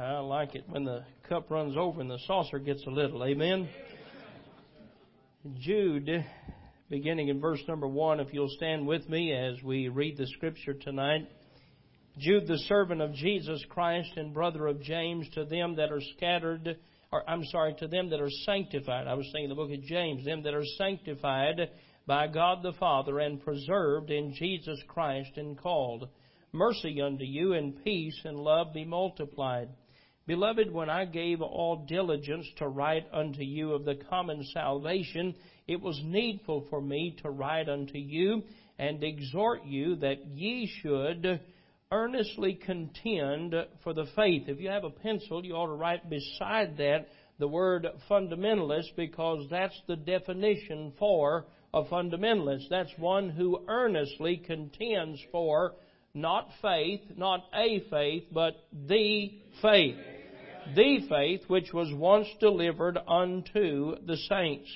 I like it when the cup runs over and the saucer gets a little. Amen. Jude, beginning in verse number one, if you'll stand with me as we read the scripture tonight. Jude, the servant of Jesus Christ and brother of James, to them that are scattered, or I'm sorry, to them that are sanctified. I was saying the book of James, them that are sanctified by God the Father and preserved in Jesus Christ and called. Mercy unto you and peace and love be multiplied. Beloved, when I gave all diligence to write unto you of the common salvation, it was needful for me to write unto you and exhort you that ye should earnestly contend for the faith. If you have a pencil, you ought to write beside that the word fundamentalist because that's the definition for a fundamentalist. That's one who earnestly contends for not faith, not a faith, but the faith. The faith which was once delivered unto the saints.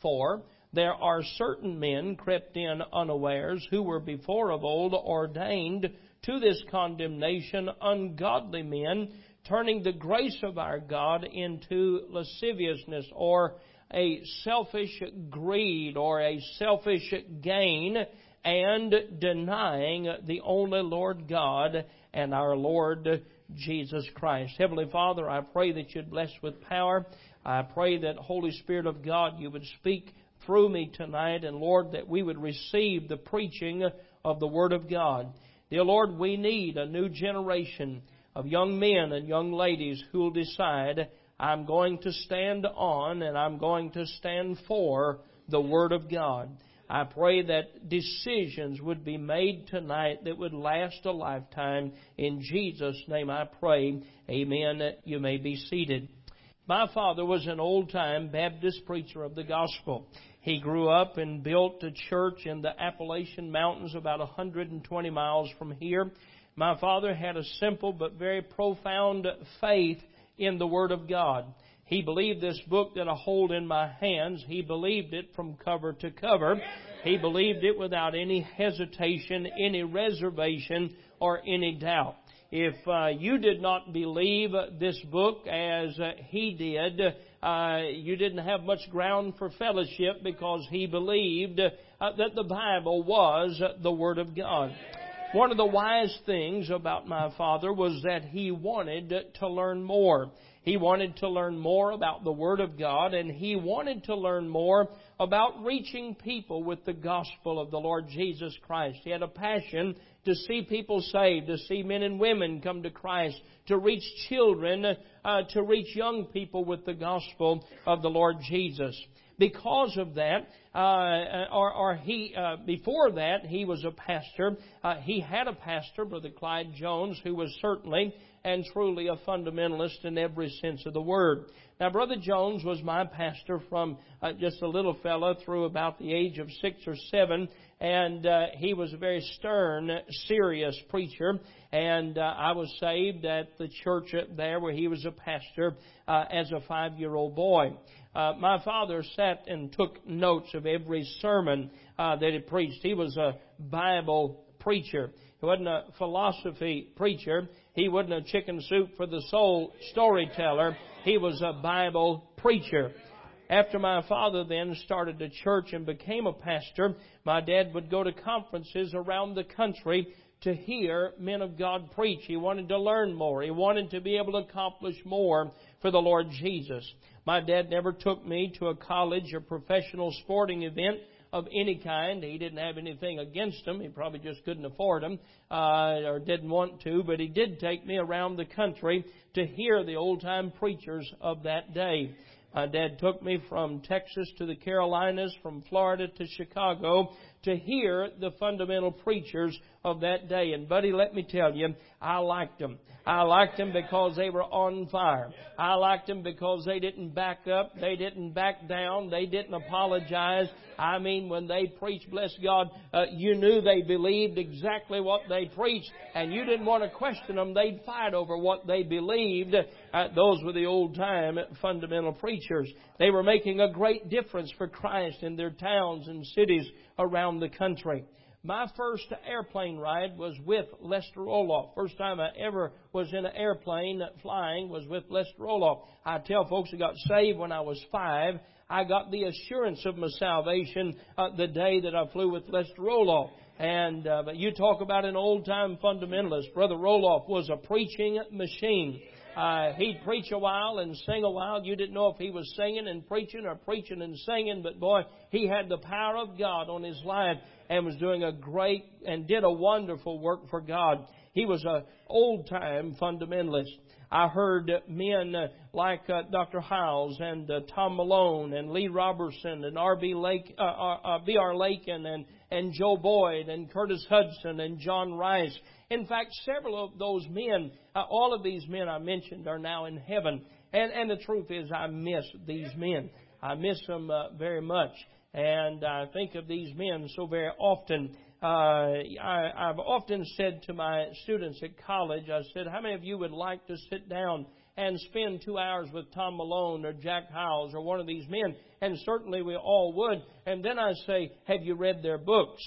For there are certain men crept in unawares who were before of old ordained to this condemnation, ungodly men, turning the grace of our God into lasciviousness or a selfish greed or a selfish gain and denying the only Lord God and our Lord Jesus Christ. Heavenly Father, I pray that you'd bless with power. I pray that Holy Spirit of God, you would speak through me tonight, and Lord, that we would receive the preaching of the Word of God. Dear Lord, we need a new generation of young men and young ladies who'll decide I'm going to stand on and I'm going to stand for the Word of God. I pray that decisions would be made tonight that would last a lifetime. In Jesus' name I pray. Amen. That you may be seated. My father was an old time Baptist preacher of the gospel. He grew up and built a church in the Appalachian Mountains about 120 miles from here. My father had a simple but very profound faith in the Word of God. He believed this book that I hold in my hands. He believed it from cover to cover. He believed it without any hesitation, any reservation, or any doubt. If uh, you did not believe this book as uh, he did, uh, you didn't have much ground for fellowship because he believed uh, that the Bible was the Word of God. One of the wise things about my father was that he wanted to learn more. He wanted to learn more about the Word of God and he wanted to learn more about reaching people with the gospel of the Lord Jesus Christ. He had a passion to see people saved, to see men and women come to Christ, to reach children, uh, to reach young people with the gospel of the Lord Jesus. Because of that, uh, or, or, he uh, before that he was a pastor. Uh, he had a pastor, Brother Clyde Jones, who was certainly and truly a fundamentalist in every sense of the word. Now, Brother Jones was my pastor from uh, just a little fellow through about the age of six or seven, and uh, he was a very stern, serious preacher. And uh, I was saved at the church there where he was a pastor uh, as a five-year-old boy. Uh, my father sat and took notes of every sermon uh, that he preached. He was a Bible preacher. He wasn't a philosophy preacher. He wasn't a chicken soup for the soul storyteller. He was a Bible preacher. After my father then started a church and became a pastor, my dad would go to conferences around the country to hear men of God preach. He wanted to learn more. He wanted to be able to accomplish more for the Lord Jesus. My dad never took me to a college or professional sporting event of any kind. He didn't have anything against them. He probably just couldn't afford them uh, or didn't want to. But he did take me around the country to hear the old time preachers of that day. My dad took me from Texas to the Carolinas, from Florida to Chicago to hear the fundamental preachers of that day. And buddy, let me tell you, I liked them. I liked them because they were on fire. I liked them because they didn't back up. They didn't back down. They didn't apologize. I mean, when they preached, bless God, uh, you knew they believed exactly what they preached, and you didn't want to question them. They'd fight over what they believed. Uh, those were the old time fundamental preachers. They were making a great difference for Christ in their towns and cities around the country. My first airplane ride was with Lester Roloff. First time I ever was in an airplane flying was with Lester Roloff. I tell folks I got saved when I was five. I got the assurance of my salvation uh, the day that I flew with Lester Roloff. And uh, but you talk about an old time fundamentalist. Brother Roloff was a preaching machine. Uh, he'd preach a while and sing a while. You didn't know if he was singing and preaching or preaching and singing, but boy, he had the power of God on his life and was doing a great and did a wonderful work for God. He was a old time fundamentalist. I heard men like uh, Dr. Hyles and uh, Tom Malone and Lee Robertson and R.B. Lake, uh, B.R. Lakin and, and Joe Boyd and Curtis Hudson and John Rice in fact, several of those men, all of these men I mentioned are now in heaven. And, and the truth is, I miss these men. I miss them uh, very much. And I think of these men so very often. Uh, I, I've often said to my students at college, I said, how many of you would like to sit down and spend two hours with Tom Malone or Jack Hyles or one of these men? And certainly we all would. And then I say, have you read their books?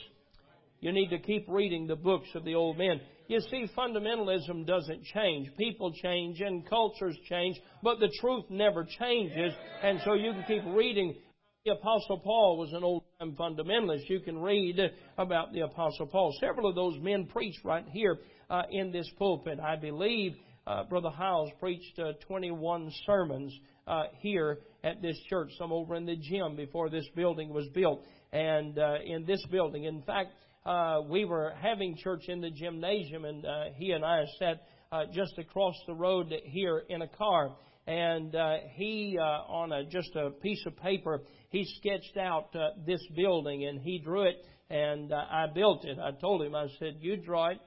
You need to keep reading the books of the old men. You see, fundamentalism doesn't change. People change and cultures change, but the truth never changes. And so you can keep reading. The Apostle Paul was an old time fundamentalist. You can read about the Apostle Paul. Several of those men preached right here uh, in this pulpit. I believe uh, Brother Hyles preached uh, 21 sermons uh, here at this church, some over in the gym before this building was built. And uh, in this building, in fact, uh, we were having church in the gymnasium, and he and I sat uh, just across the road here in a car. And uh, he, uh, on a, just a piece of paper, he sketched out uh, this building, and he drew it, and uh, I built it. I told him, I said, "You draw it,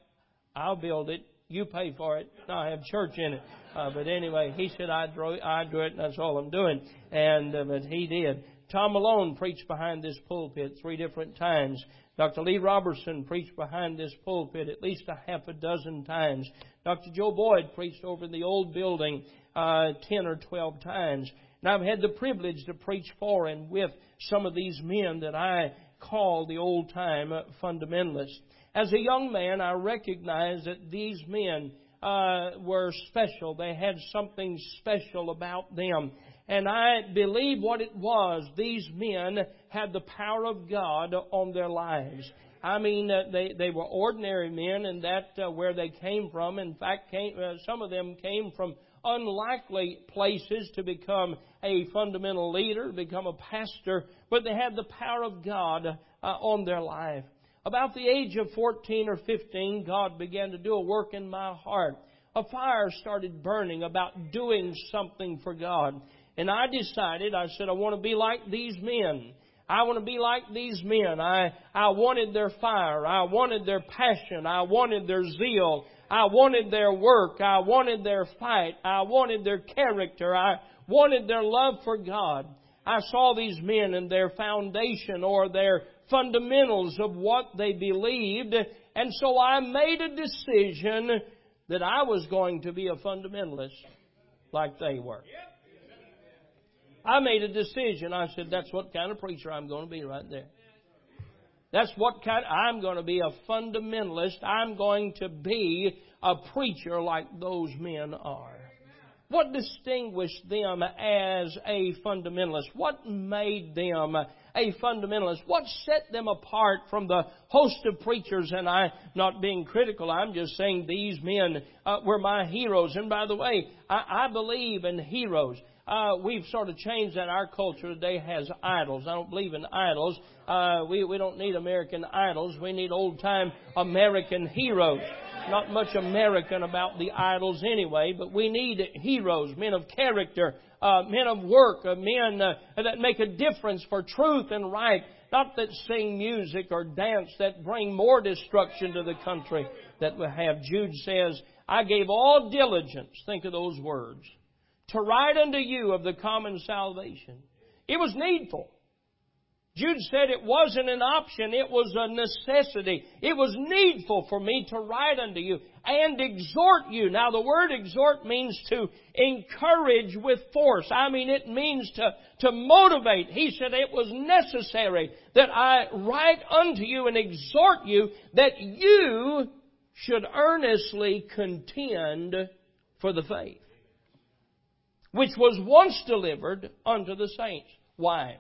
I'll build it, you pay for it, I have church in it." Uh, but anyway, he said, "I drew, I drew it, and that's all I'm doing." And uh, but he did. Tom Malone preached behind this pulpit three different times. Dr. Lee Robertson preached behind this pulpit at least a half a dozen times. Dr. Joe Boyd preached over in the old building uh, ten or twelve times. And I've had the privilege to preach for and with some of these men that I call the old time fundamentalists. As a young man, I recognized that these men uh, were special. They had something special about them. And I believe what it was, these men had the power of God on their lives. I mean, uh, they, they were ordinary men, and that uh, where they came from. In fact, came, uh, some of them came from unlikely places to become a fundamental leader, become a pastor, but they had the power of God uh, on their life. About the age of 14 or 15, God began to do a work in my heart. A fire started burning about doing something for God. And I decided, I said, I want to be like these men. I want to be like these men. I, I wanted their fire. I wanted their passion. I wanted their zeal. I wanted their work. I wanted their fight. I wanted their character. I wanted their love for God. I saw these men and their foundation or their fundamentals of what they believed. And so I made a decision that I was going to be a fundamentalist like they were. I made a decision. I said, that's what kind of preacher I'm going to be right there. That's what kind, I'm going to be a fundamentalist. I'm going to be a preacher like those men are. What distinguished them as a fundamentalist? What made them a fundamentalist? What set them apart from the host of preachers? And I, not being critical, I'm just saying these men uh, were my heroes. And by the way, I, I believe in heroes. Uh, we've sort of changed that. Our culture today has idols. I don't believe in idols. Uh, we, we don't need American idols. We need old time American heroes. Not much American about the idols anyway, but we need heroes, men of character, uh, men of work, uh, men uh, that make a difference for truth and right. Not that sing music or dance that bring more destruction to the country that we have. Jude says, I gave all diligence, think of those words, to write unto you of the common salvation. It was needful. Jude said it wasn't an option, it was a necessity. It was needful for me to write unto you and exhort you. Now the word exhort means to encourage with force. I mean it means to, to motivate. He said it was necessary that I write unto you and exhort you that you should earnestly contend for the faith, which was once delivered unto the saints. Why?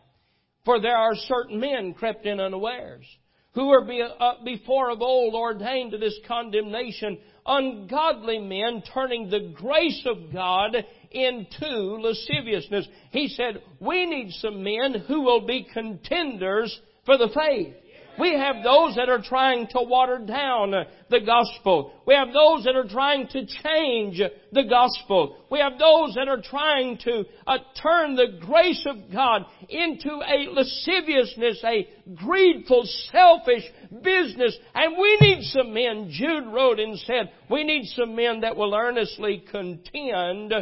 For there are certain men crept in unawares, who were be, uh, before of old ordained to this condemnation, ungodly men turning the grace of God into lasciviousness. He said, we need some men who will be contenders for the faith. We have those that are trying to water down the gospel. We have those that are trying to change the gospel. We have those that are trying to uh, turn the grace of God into a lasciviousness, a greedful, selfish business. And we need some men, Jude wrote and said, we need some men that will earnestly contend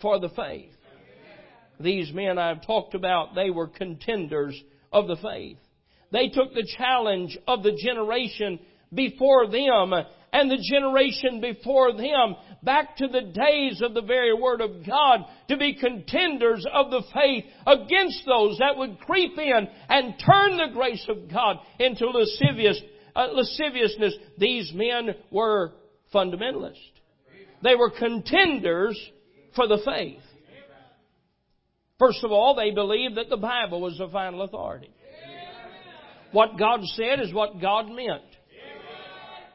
for the faith. These men I've talked about, they were contenders of the faith. They took the challenge of the generation before them and the generation before them back to the days of the very Word of God to be contenders of the faith against those that would creep in and turn the grace of God into lascivious, uh, lasciviousness. These men were fundamentalists. They were contenders for the faith. First of all, they believed that the Bible was the final authority. What God said is what God meant.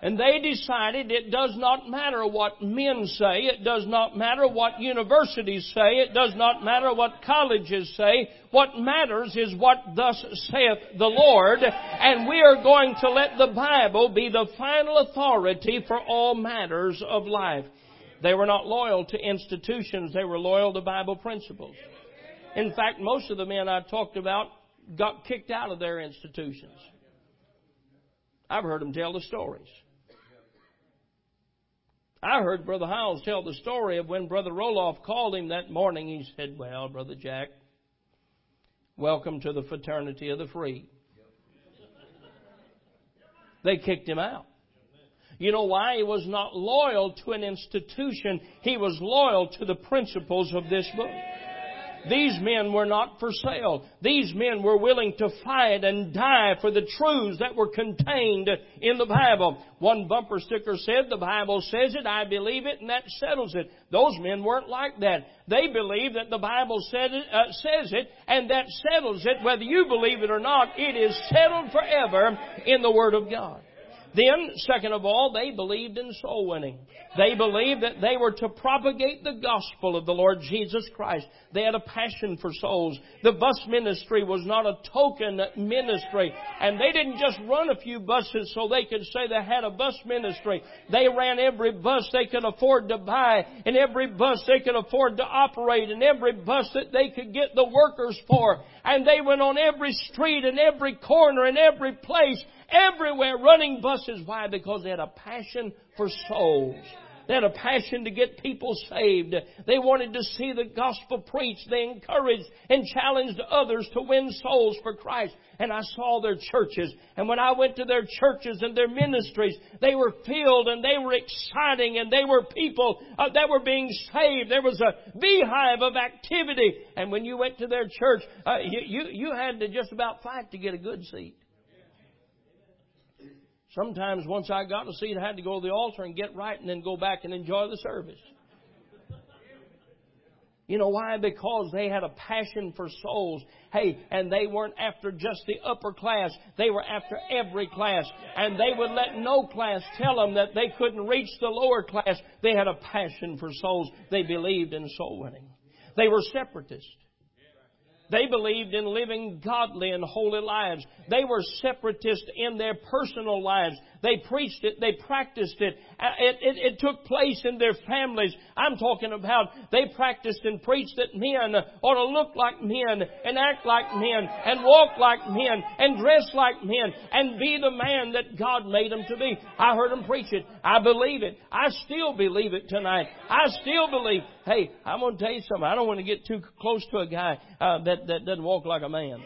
And they decided it does not matter what men say, it does not matter what universities say, it does not matter what colleges say. What matters is what thus saith the Lord, and we are going to let the Bible be the final authority for all matters of life. They were not loyal to institutions, they were loyal to Bible principles. In fact, most of the men I talked about got kicked out of their institutions. I've heard them tell the stories. I heard Brother Hyles tell the story of when Brother Roloff called him that morning. He said, Well, Brother Jack, welcome to the fraternity of the free. They kicked him out. You know why? He was not loyal to an institution. He was loyal to the principles of this book. These men were not for sale. These men were willing to fight and die for the truths that were contained in the Bible. One bumper sticker said, the Bible says it, I believe it, and that settles it. Those men weren't like that. They believed that the Bible said it, uh, says it, and that settles it. Whether you believe it or not, it is settled forever in the Word of God. Then, second of all, they believed in soul winning. They believed that they were to propagate the gospel of the Lord Jesus Christ. They had a passion for souls. The bus ministry was not a token ministry. And they didn't just run a few buses so they could say they had a bus ministry. They ran every bus they could afford to buy and every bus they could afford to operate and every bus that they could get the workers for. And they went on every street and every corner and every place everywhere running buses. Why? Because they had a passion for souls. They had a passion to get people saved. They wanted to see the gospel preached. They encouraged and challenged others to win souls for Christ. And I saw their churches. And when I went to their churches and their ministries, they were filled and they were exciting and they were people uh, that were being saved. There was a beehive of activity. And when you went to their church, uh, you, you, you had to just about fight to get a good seat. Sometimes once I got a seat, I had to go to the altar and get right and then go back and enjoy the service. You know why? Because they had a passion for souls. Hey, and they weren't after just the upper class. They were after every class. And they would let no class tell them that they couldn't reach the lower class. They had a passion for souls. They believed in soul winning. They were separatists. They believed in living godly and holy lives. They were separatist in their personal lives. They preached it. They practiced it. Uh, it, it. it, took place in their families. I'm talking about they practiced and preached that men ought to look like men and act like men and walk like men and dress like men and be the man that God made them to be. I heard them preach it. I believe it. I still believe it tonight. I still believe. Hey, I'm going to tell you something. I don't want to get too close to a guy uh, that, that doesn't walk like a man.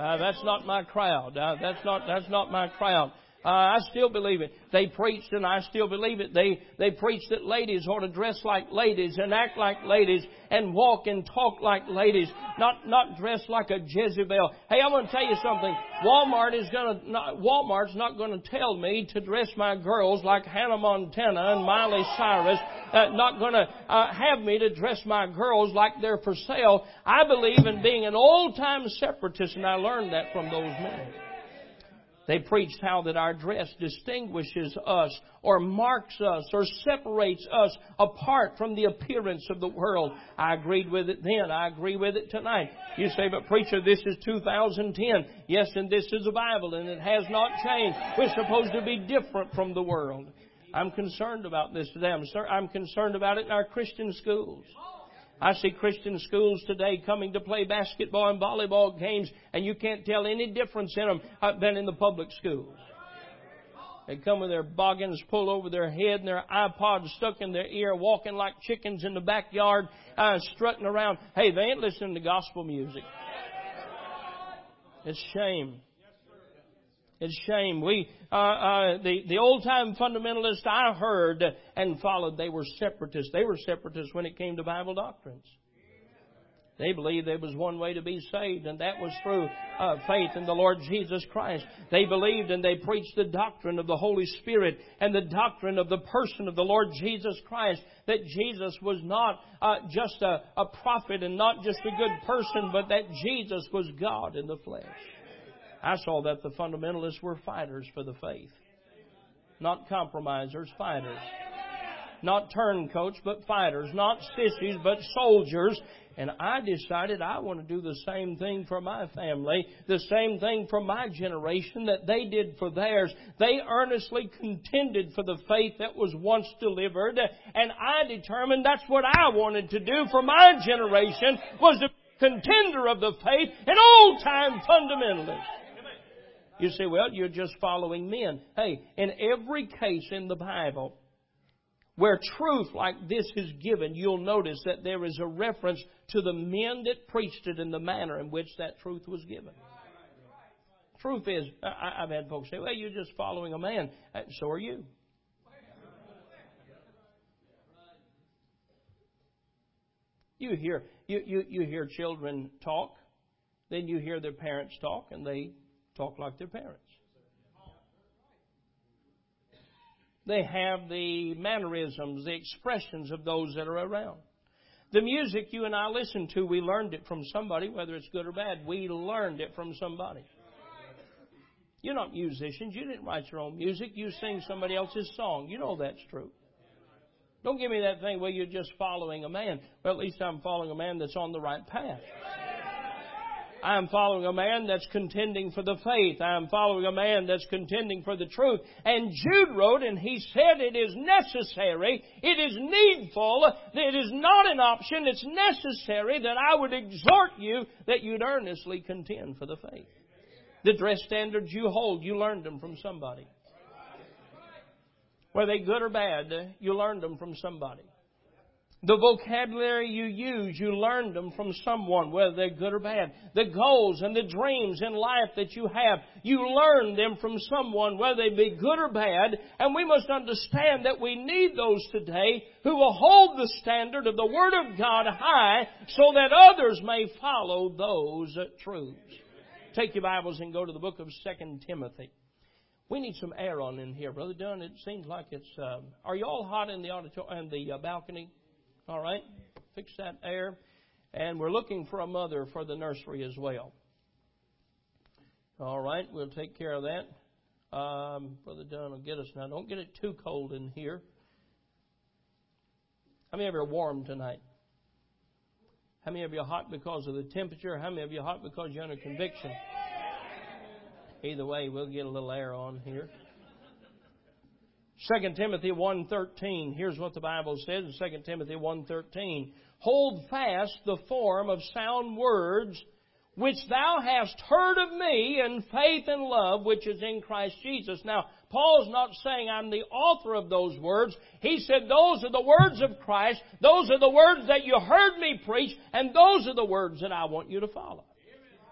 Uh, that's not my crowd. Uh, that's not that's not my crowd. Uh, I still believe it. They preached, and I still believe it. They they preached that ladies ought to dress like ladies and act like ladies and walk and talk like ladies, not not dress like a Jezebel. Hey, I'm going to tell you something. Walmart is going to not, Walmart's not going to tell me to dress my girls like Hannah Montana and Miley Cyrus. Uh, not going to uh, have me to dress my girls like they're for sale. I believe in being an old time separatist, and I learned that from those men. They preached how that our dress distinguishes us or marks us or separates us apart from the appearance of the world. I agreed with it then. I agree with it tonight. You say, but preacher, this is 2010. Yes, and this is the Bible and it has not changed. We're supposed to be different from the world. I'm concerned about this today. I'm, I'm concerned about it in our Christian schools. I see Christian schools today coming to play basketball and volleyball games, and you can't tell any difference in them uh, than in the public schools. They come with their boggins pulled over their head and their iPods stuck in their ear, walking like chickens in the backyard, uh, strutting around. Hey, they ain't listening to gospel music. It's shame. It's shame. We, uh, uh, the, the old time fundamentalists I heard and followed, they were separatists. They were separatists when it came to Bible doctrines. They believed there was one way to be saved, and that was through uh, faith in the Lord Jesus Christ. They believed and they preached the doctrine of the Holy Spirit and the doctrine of the person of the Lord Jesus Christ. That Jesus was not uh, just a, a prophet and not just a good person, but that Jesus was God in the flesh. I saw that the fundamentalists were fighters for the faith. Not compromisers, fighters. Not turncoats, but fighters. Not sissies, but soldiers. And I decided I want to do the same thing for my family, the same thing for my generation that they did for theirs. They earnestly contended for the faith that was once delivered, and I determined that's what I wanted to do for my generation was to contender of the faith, an old time fundamentalist. You say, well, you're just following men. Hey, in every case in the Bible where truth like this is given, you'll notice that there is a reference to the men that preached it and the manner in which that truth was given. Truth is, I, have had folks say, well, you're just following a man. Uh, so are you. You hear, you, you, you hear children talk, then you hear their parents talk, and they talk like their parents. They have the mannerisms, the expressions of those that are around. The music you and I listen to, we learned it from somebody, whether it's good or bad. We learned it from somebody. You're not musicians. You didn't write your own music. You sing somebody else's song. You know that's true. Don't give me that thing where you're just following a man. Well, at least I'm following a man that's on the right path. I am following a man that's contending for the faith. I am following a man that's contending for the truth. And Jude wrote, and he said it is necessary, it is needful, it is not an option, it's necessary that I would exhort you that you'd earnestly contend for the faith. The dress standards you hold, you learned them from somebody. Were they good or bad, you learned them from somebody. The vocabulary you use, you learned them from someone, whether they're good or bad. The goals and the dreams in life that you have, you learned them from someone, whether they be good or bad. And we must understand that we need those today who will hold the standard of the Word of God high so that others may follow those truths. Take your Bibles and go to the book of Second Timothy. We need some air on in here, Brother Dunn. It seems like it's. Uh, are you all hot in the auditorium and the uh, balcony? All right? Fix that air. And we're looking for a mother for the nursery as well. All right, we'll take care of that. Um, Brother Dunn will get us now. Don't get it too cold in here. How many of you are warm tonight? How many of you are hot because of the temperature? How many of you are hot because you're under conviction? Either way, we'll get a little air on here. 2 Timothy 1.13, here's what the Bible says in 2 Timothy 1.13. Hold fast the form of sound words which thou hast heard of me in faith and love which is in Christ Jesus. Now, Paul's not saying I'm the author of those words. He said those are the words of Christ. Those are the words that you heard me preach, and those are the words that I want you to follow.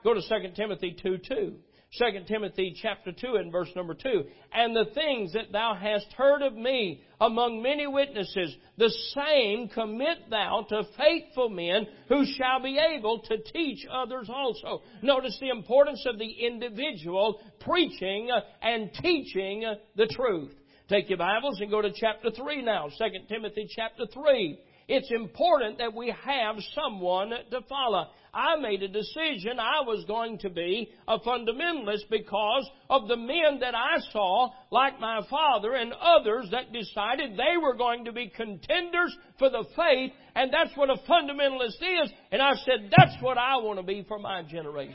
Go to 2 Timothy 2 2. 2 Timothy chapter 2 and verse number 2. And the things that thou hast heard of me among many witnesses, the same commit thou to faithful men who shall be able to teach others also. Notice the importance of the individual preaching and teaching the truth. Take your Bibles and go to chapter 3 now, 2 Timothy chapter 3. It's important that we have someone to follow. I made a decision I was going to be a fundamentalist because of the men that I saw, like my father and others that decided they were going to be contenders for the faith, and that's what a fundamentalist is. And I said, that's what I want to be for my generation.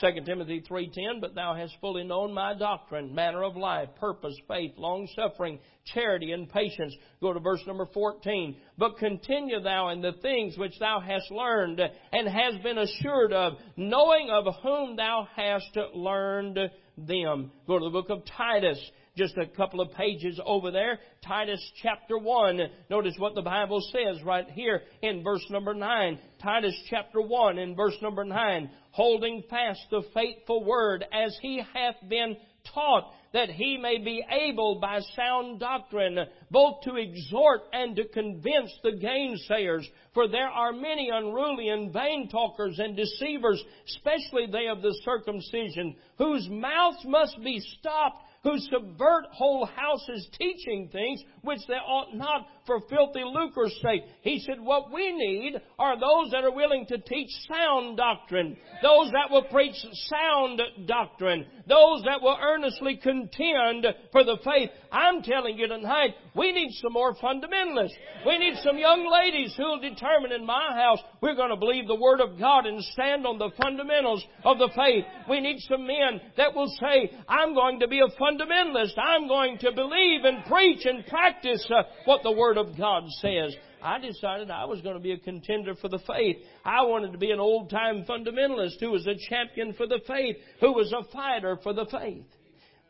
2 Timothy 3.10, But thou hast fully known my doctrine, manner of life, purpose, faith, long suffering, charity, and patience. Go to verse number 14. But continue thou in the things which thou hast learned and hast been assured of, knowing of whom thou hast learned them. Go to the book of Titus just a couple of pages over there, Titus chapter 1. Notice what the Bible says right here in verse number 9. Titus chapter 1 in verse number 9. Holding fast the faithful word as he hath been taught that he may be able by sound doctrine both to exhort and to convince the gainsayers. For there are many unruly and vain talkers and deceivers, especially they of the circumcision, whose mouths must be stopped who subvert whole houses teaching things which they ought not for filthy lucre's sake. He said, what we need are those that are willing to teach sound doctrine, those that will preach sound doctrine, those that will earnestly contend for the faith. I'm telling you tonight, we need some more fundamentalists. We need some young ladies who will determine in my house we're going to believe the Word of God and stand on the fundamentals of the faith. We need some men that will say, I'm going to be a fundamentalist. I'm going to believe and preach and practice uh, what the Word of God says. I decided I was going to be a contender for the faith. I wanted to be an old time fundamentalist who was a champion for the faith, who was a fighter for the faith.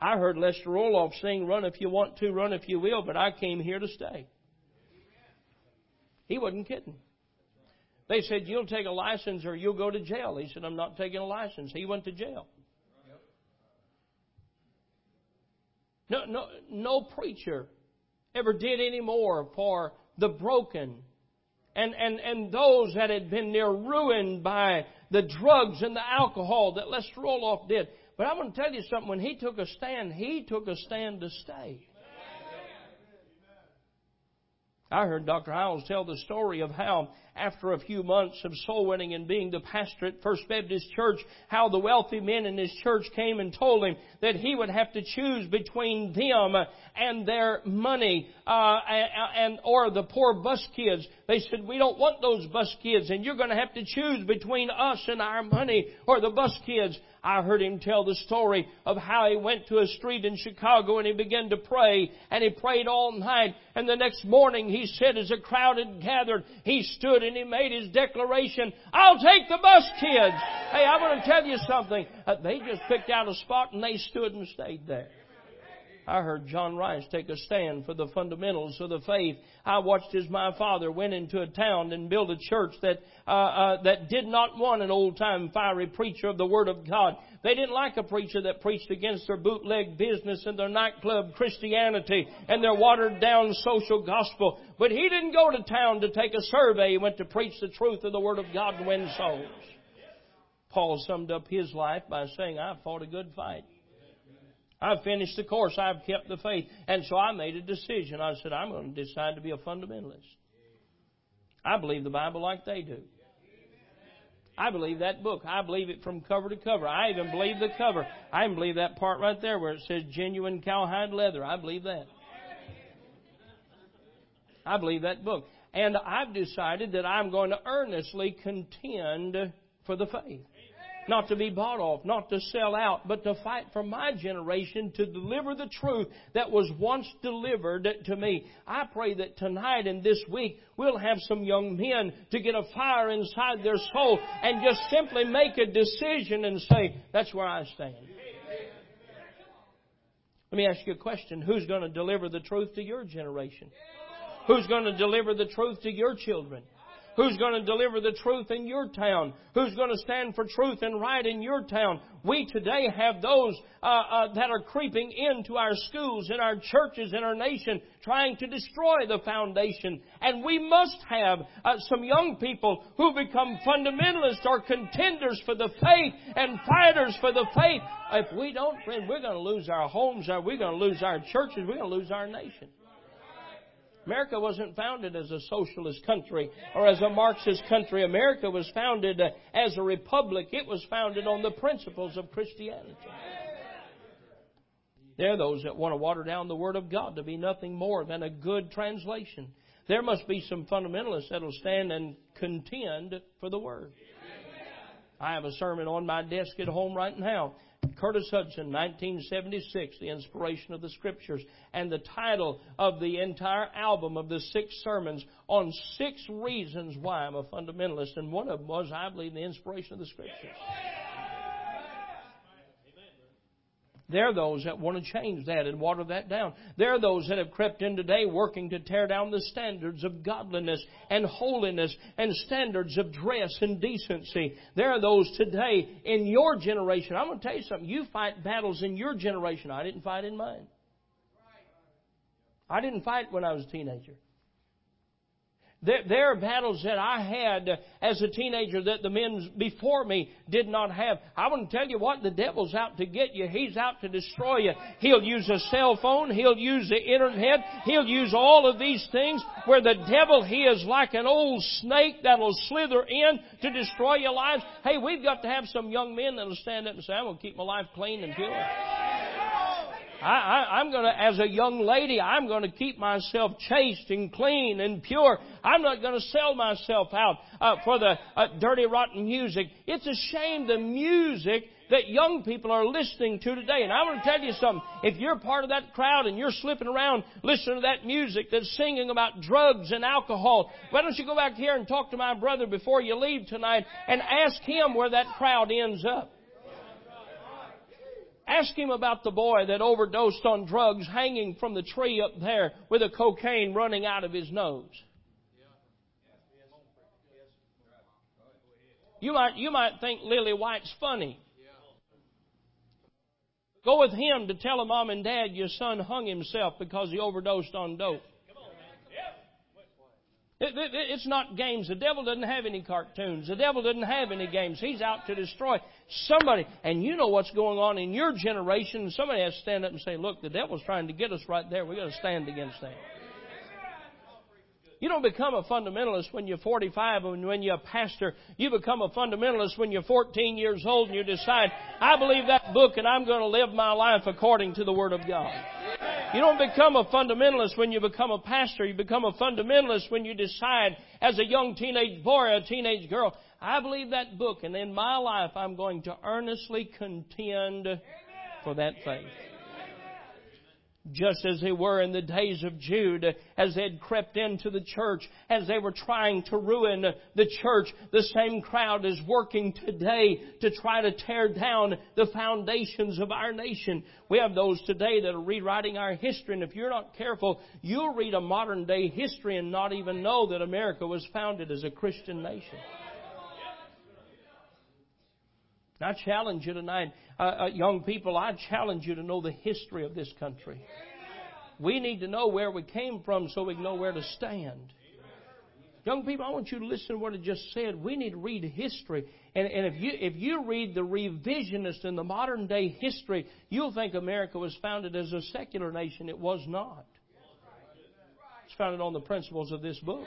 I heard Lester Roloff sing, Run if you want to, run if you will, but I came here to stay. He wasn't kidding. They said, You'll take a license or you'll go to jail. He said, I'm not taking a license. He went to jail. No, no, no preacher ever did any more for the broken and, and, and those that had been near ruined by the drugs and the alcohol that Lester Roloff did. But I'm going to tell you something. When he took a stand, he took a stand to stay. I heard Dr. Hyles tell the story of how, after a few months of soul winning and being the pastor at First Baptist Church, how the wealthy men in his church came and told him that he would have to choose between them and their money, uh, and or the poor bus kids. They said, "We don't want those bus kids, and you're going to have to choose between us and our money or the bus kids." I heard him tell the story of how he went to a street in Chicago and he began to pray and he prayed all night and the next morning he said as a crowd had gathered, he stood and he made his declaration, I'll take the bus kids. Hey, I want to tell you something. Uh, they just picked out a spot and they stood and stayed there. I heard John Rice take a stand for the fundamentals of the faith. I watched as my father went into a town and built a church that uh, uh, that did not want an old time fiery preacher of the Word of God. They didn't like a preacher that preached against their bootleg business and their nightclub Christianity and their watered down social gospel. But he didn't go to town to take a survey. He went to preach the truth of the Word of God and win souls. Paul summed up his life by saying, I fought a good fight. I've finished the course. I've kept the faith. And so I made a decision. I said, I'm going to decide to be a fundamentalist. I believe the Bible like they do. I believe that book. I believe it from cover to cover. I even believe the cover. I even believe that part right there where it says genuine cowhide leather. I believe that. I believe that book. And I've decided that I'm going to earnestly contend for the faith not to be bought off, not to sell out, but to fight for my generation to deliver the truth that was once delivered to me. I pray that tonight and this week we'll have some young men to get a fire inside their soul and just simply make a decision and say, that's where I stand. Let me ask you a question. Who's going to deliver the truth to your generation? Who's going to deliver the truth to your children? Who's going to deliver the truth in your town? Who's going to stand for truth and right in your town? We today have those uh, uh, that are creeping into our schools, in our churches, in our nation, trying to destroy the foundation. And we must have uh, some young people who become fundamentalists or contenders for the faith and fighters for the faith. If we don't, friend, we're going to lose our homes, we're going to lose our churches, we're going to lose our nation. America wasn't founded as a socialist country or as a Marxist country. America was founded uh, as a republic. It was founded on the principles of Christianity. There are those that want to water down the Word of God to be nothing more than a good translation. There must be some fundamentalists that will stand and contend for the Word. I have a sermon on my desk at home right now Curtis Hudson, 1976, The Inspiration of the Scriptures, and the title of the entire album of the six sermons on six reasons why I'm a fundamentalist, and one of them was, I believe, the inspiration of the Scriptures. There are those that want to change that and water that down. There are those that have crept in today working to tear down the standards of godliness and holiness and standards of dress and decency. There are those today in your generation. I'm going to tell you something. You fight battles in your generation. I didn't fight in mine. I didn't fight when I was a teenager. There, are battles that I had as a teenager that the men before me did not have. I want to tell you what, the devil's out to get you. He's out to destroy you. He'll use a cell phone. He'll use the internet. He'll use all of these things where the devil, he is like an old snake that'll slither in to destroy your lives. Hey, we've got to have some young men that'll stand up and say, I'm going to keep my life clean and pure. I, am going to, as a young lady, I'm going to keep myself chaste and clean and pure. I'm not going to sell myself out uh, for the uh, dirty, rotten music. It's a shame the music that young people are listening to today. And I want to tell you something. If you're part of that crowd and you're slipping around listening to that music that's singing about drugs and alcohol, why don't you go back here and talk to my brother before you leave tonight and ask him where that crowd ends up? Ask him about the boy that overdosed on drugs hanging from the tree up there with the cocaine running out of his nose. You might, you might think Lily White's funny. Go with him to tell a mom and dad your son hung himself because he overdosed on dope. It's not games. The devil doesn't have any cartoons. The devil doesn't have any games. He's out to destroy somebody. And you know what's going on in your generation. Somebody has to stand up and say, look, the devil's trying to get us right there. We've got to stand against that. You don't become a fundamentalist when you're 45 and when you're a pastor. You become a fundamentalist when you're 14 years old and you decide, I believe that book and I'm going to live my life according to the Word of God. You don't become a fundamentalist when you become a pastor. You become a fundamentalist when you decide as a young teenage boy or a teenage girl, I believe that book and in my life I'm going to earnestly contend for that faith just as they were in the days of Jude, as they had crept into the church, as they were trying to ruin the church. The same crowd is working today to try to tear down the foundations of our nation. We have those today that are rewriting our history, and if you're not careful, you'll read a modern day history and not even know that America was founded as a Christian nation. I challenge you tonight, uh, uh, young people, I challenge you to know the history of this country. We need to know where we came from so we can know where to stand. Young people, I want you to listen to what I just said. We need to read history. And, and if, you, if you read the revisionist in the modern day history, you'll think America was founded as a secular nation. It was not. It's founded on the principles of this book.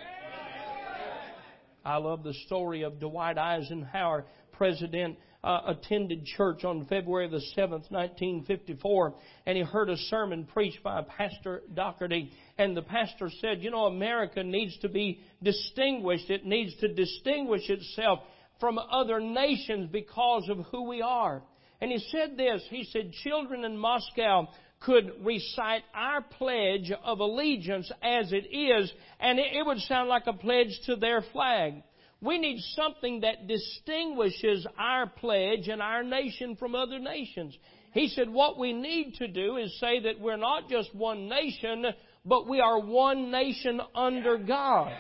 I love the story of Dwight Eisenhower, President uh, attended church on February the 7th, 1954, and he heard a sermon preached by Pastor Docherty. And the pastor said, You know, America needs to be distinguished. It needs to distinguish itself from other nations because of who we are. And he said this He said, Children in Moscow could recite our pledge of allegiance as it is, and it would sound like a pledge to their flag. We need something that distinguishes our pledge and our nation from other nations. He said what we need to do is say that we're not just one nation, but we are one nation under God.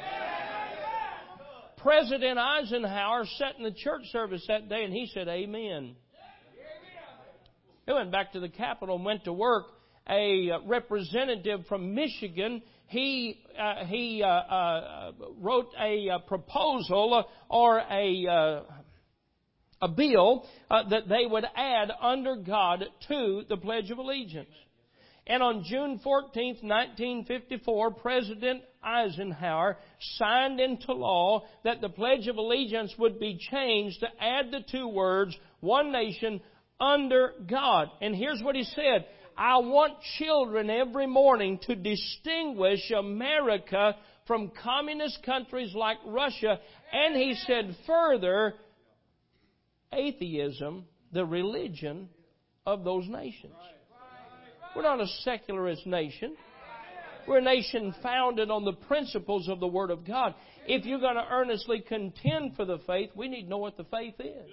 President Eisenhower sat in the church service that day and he said, Amen. He went back to the Capitol and went to work. A representative from Michigan, he, uh, he uh, uh, wrote a uh, proposal or a, uh, a bill that they would add under God to the Pledge of Allegiance. And on June 14, 1954, President Eisenhower signed into law that the Pledge of Allegiance would be changed to add the two words, one nation under God. And here's what he said. I want children every morning to distinguish America from communist countries like Russia. And he said further, atheism, the religion of those nations. We're not a secularist nation. We're a nation founded on the principles of the Word of God. If you're going to earnestly contend for the faith, we need to know what the faith is.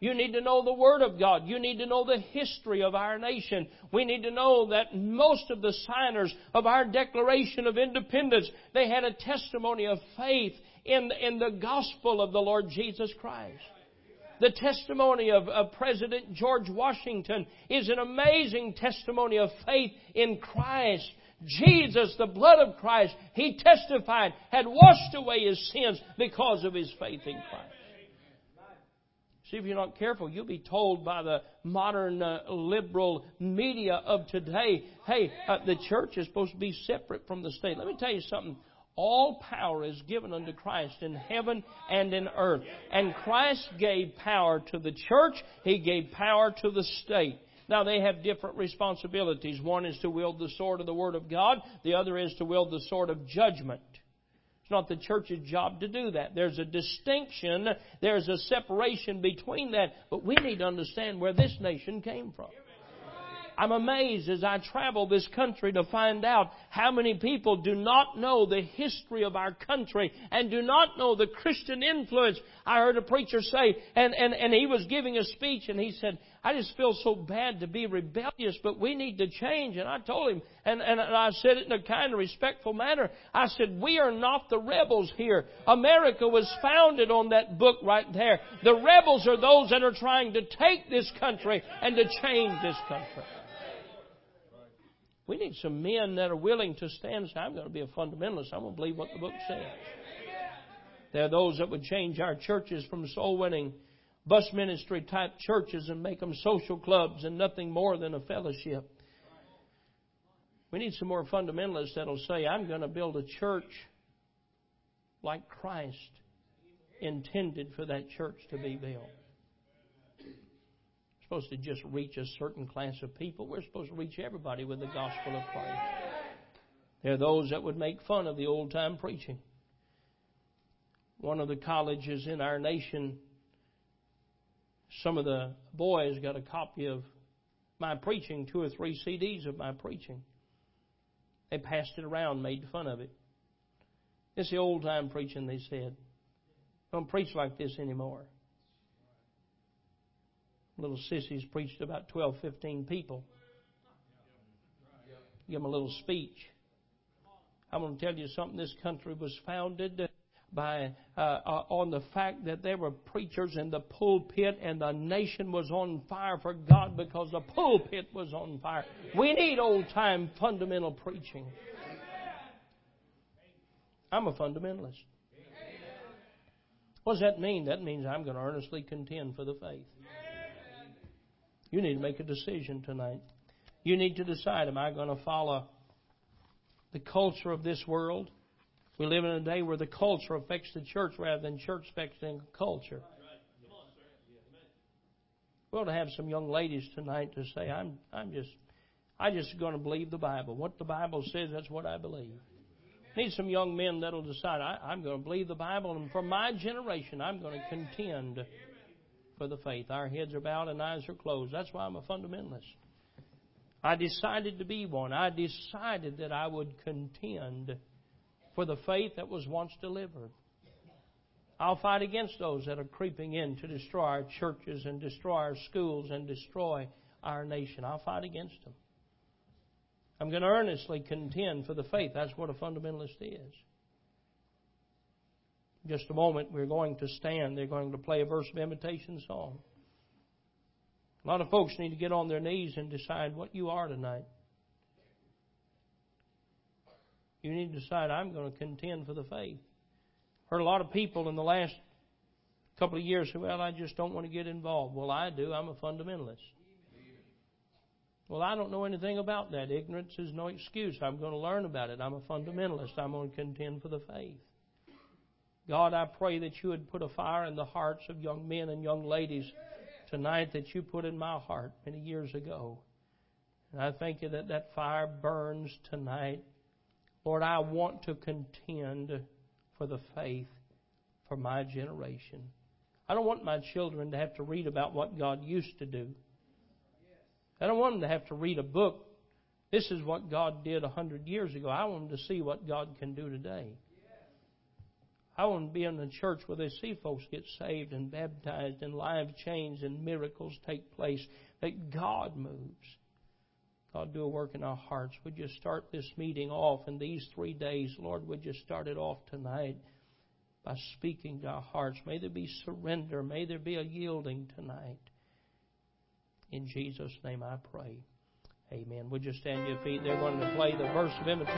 You need to know the Word of God. You need to know the history of our nation. We need to know that most of the signers of our Declaration of Independence, they had a testimony of faith in, in the gospel of the Lord Jesus Christ. The testimony of, of, President George Washington is an amazing testimony of faith in Christ. Jesus, the blood of Christ, he testified, had washed away his sins because of his faith in Christ. See, if you're not careful, you'll be told by the modern uh, liberal media of today, hey, uh, the church is supposed to be separate from the state. Let me tell you something. All power is given unto Christ in heaven and in earth. And Christ gave power to the church, He gave power to the state. Now they have different responsibilities. One is to wield the sword of the Word of God, the other is to wield the sword of judgment. It's not the church's job to do that. There's a distinction, there's a separation between that, but we need to understand where this nation came from. I'm amazed as I travel this country to find out how many people do not know the history of our country and do not know the Christian influence. I heard a preacher say, and, and, and he was giving a speech and he said, I just feel so bad to be rebellious, but we need to change. And I told him, and, and I said it in a kind of respectful manner. I said, we are not the rebels here. America was founded on that book right there. The rebels are those that are trying to take this country and to change this country. We need some men that are willing to stand and say, I'm going to be a fundamentalist. I'm going to believe what the book says. There are those that would change our churches from soul winning bus ministry type churches and make them social clubs and nothing more than a fellowship. We need some more fundamentalists that'll say, I'm going to build a church like Christ intended for that church to be built We're supposed to just reach a certain class of people. We're supposed to reach everybody with the gospel of Christ. There are those that would make fun of the old time preaching. One of the colleges in our nation, some of the boys got a copy of my preaching, two or three CDs of my preaching. They passed it around, made fun of it. It's the old time preaching, they said. Don't preach like this anymore little sissies preached about 12, 15 people. Give them a little speech. I'm going to tell you something. This country was founded by uh, uh, on the fact that there were preachers in the pulpit and the nation was on fire for God because the pulpit was on fire. We need old time fundamental preaching. I'm a fundamentalist. What does that mean? That means I'm going to earnestly contend for the faith. You need to make a decision tonight. You need to decide am I going to follow the culture of this world? We live in a day where the culture affects the church rather than church affecting culture. We ought to have some young ladies tonight to say, I'm, I'm just, I just going to believe the Bible. What the Bible says, that's what I believe. Need some young men that'll decide, I, I'm going to believe the Bible, and for my generation, I'm going to contend for the faith. Our heads are bowed and eyes are closed. That's why I'm a fundamentalist. I decided to be one. I decided that I would contend for the faith that was once delivered. I'll fight against those that are creeping in to destroy our churches and destroy our schools and destroy our nation. I'll fight against them. I'm going to earnestly contend for the faith. That's what a fundamentalist is. Just a moment, we're going to stand. They're going to play a verse of invitation song. A lot of folks need to get on their knees and decide what you are tonight. You need to decide, I'm going to contend for the faith. Heard a lot of people in the last couple of years say, well, I just don't want to get involved. Well, I do. I'm a fundamentalist. Well, I don't know anything about that. Ignorance is no excuse. I'm going to learn about it. I'm a fundamentalist. I'm going to contend for the faith. God, I pray that you would put a fire in the hearts of young men and young ladies tonight that you put in my heart many years ago. And I thank you that that fire burns tonight. Lord, I want to contend for the faith for my generation. I don't want my children to have to read about what God used to do. I don't want them to have to read a book. This is what God did a hundred years ago. I want them to see what God can do today. I want to be in a church where they see folks get saved and baptized and lives changed and miracles take place, that God moves. God, do a work in our hearts. Would you start this meeting off in these three days? Lord, would you start it off tonight by speaking to our hearts? May there be surrender. May there be a yielding tonight. In Jesus' name I pray. Amen. Would you stand your feet? They're going to play the verse of invitation.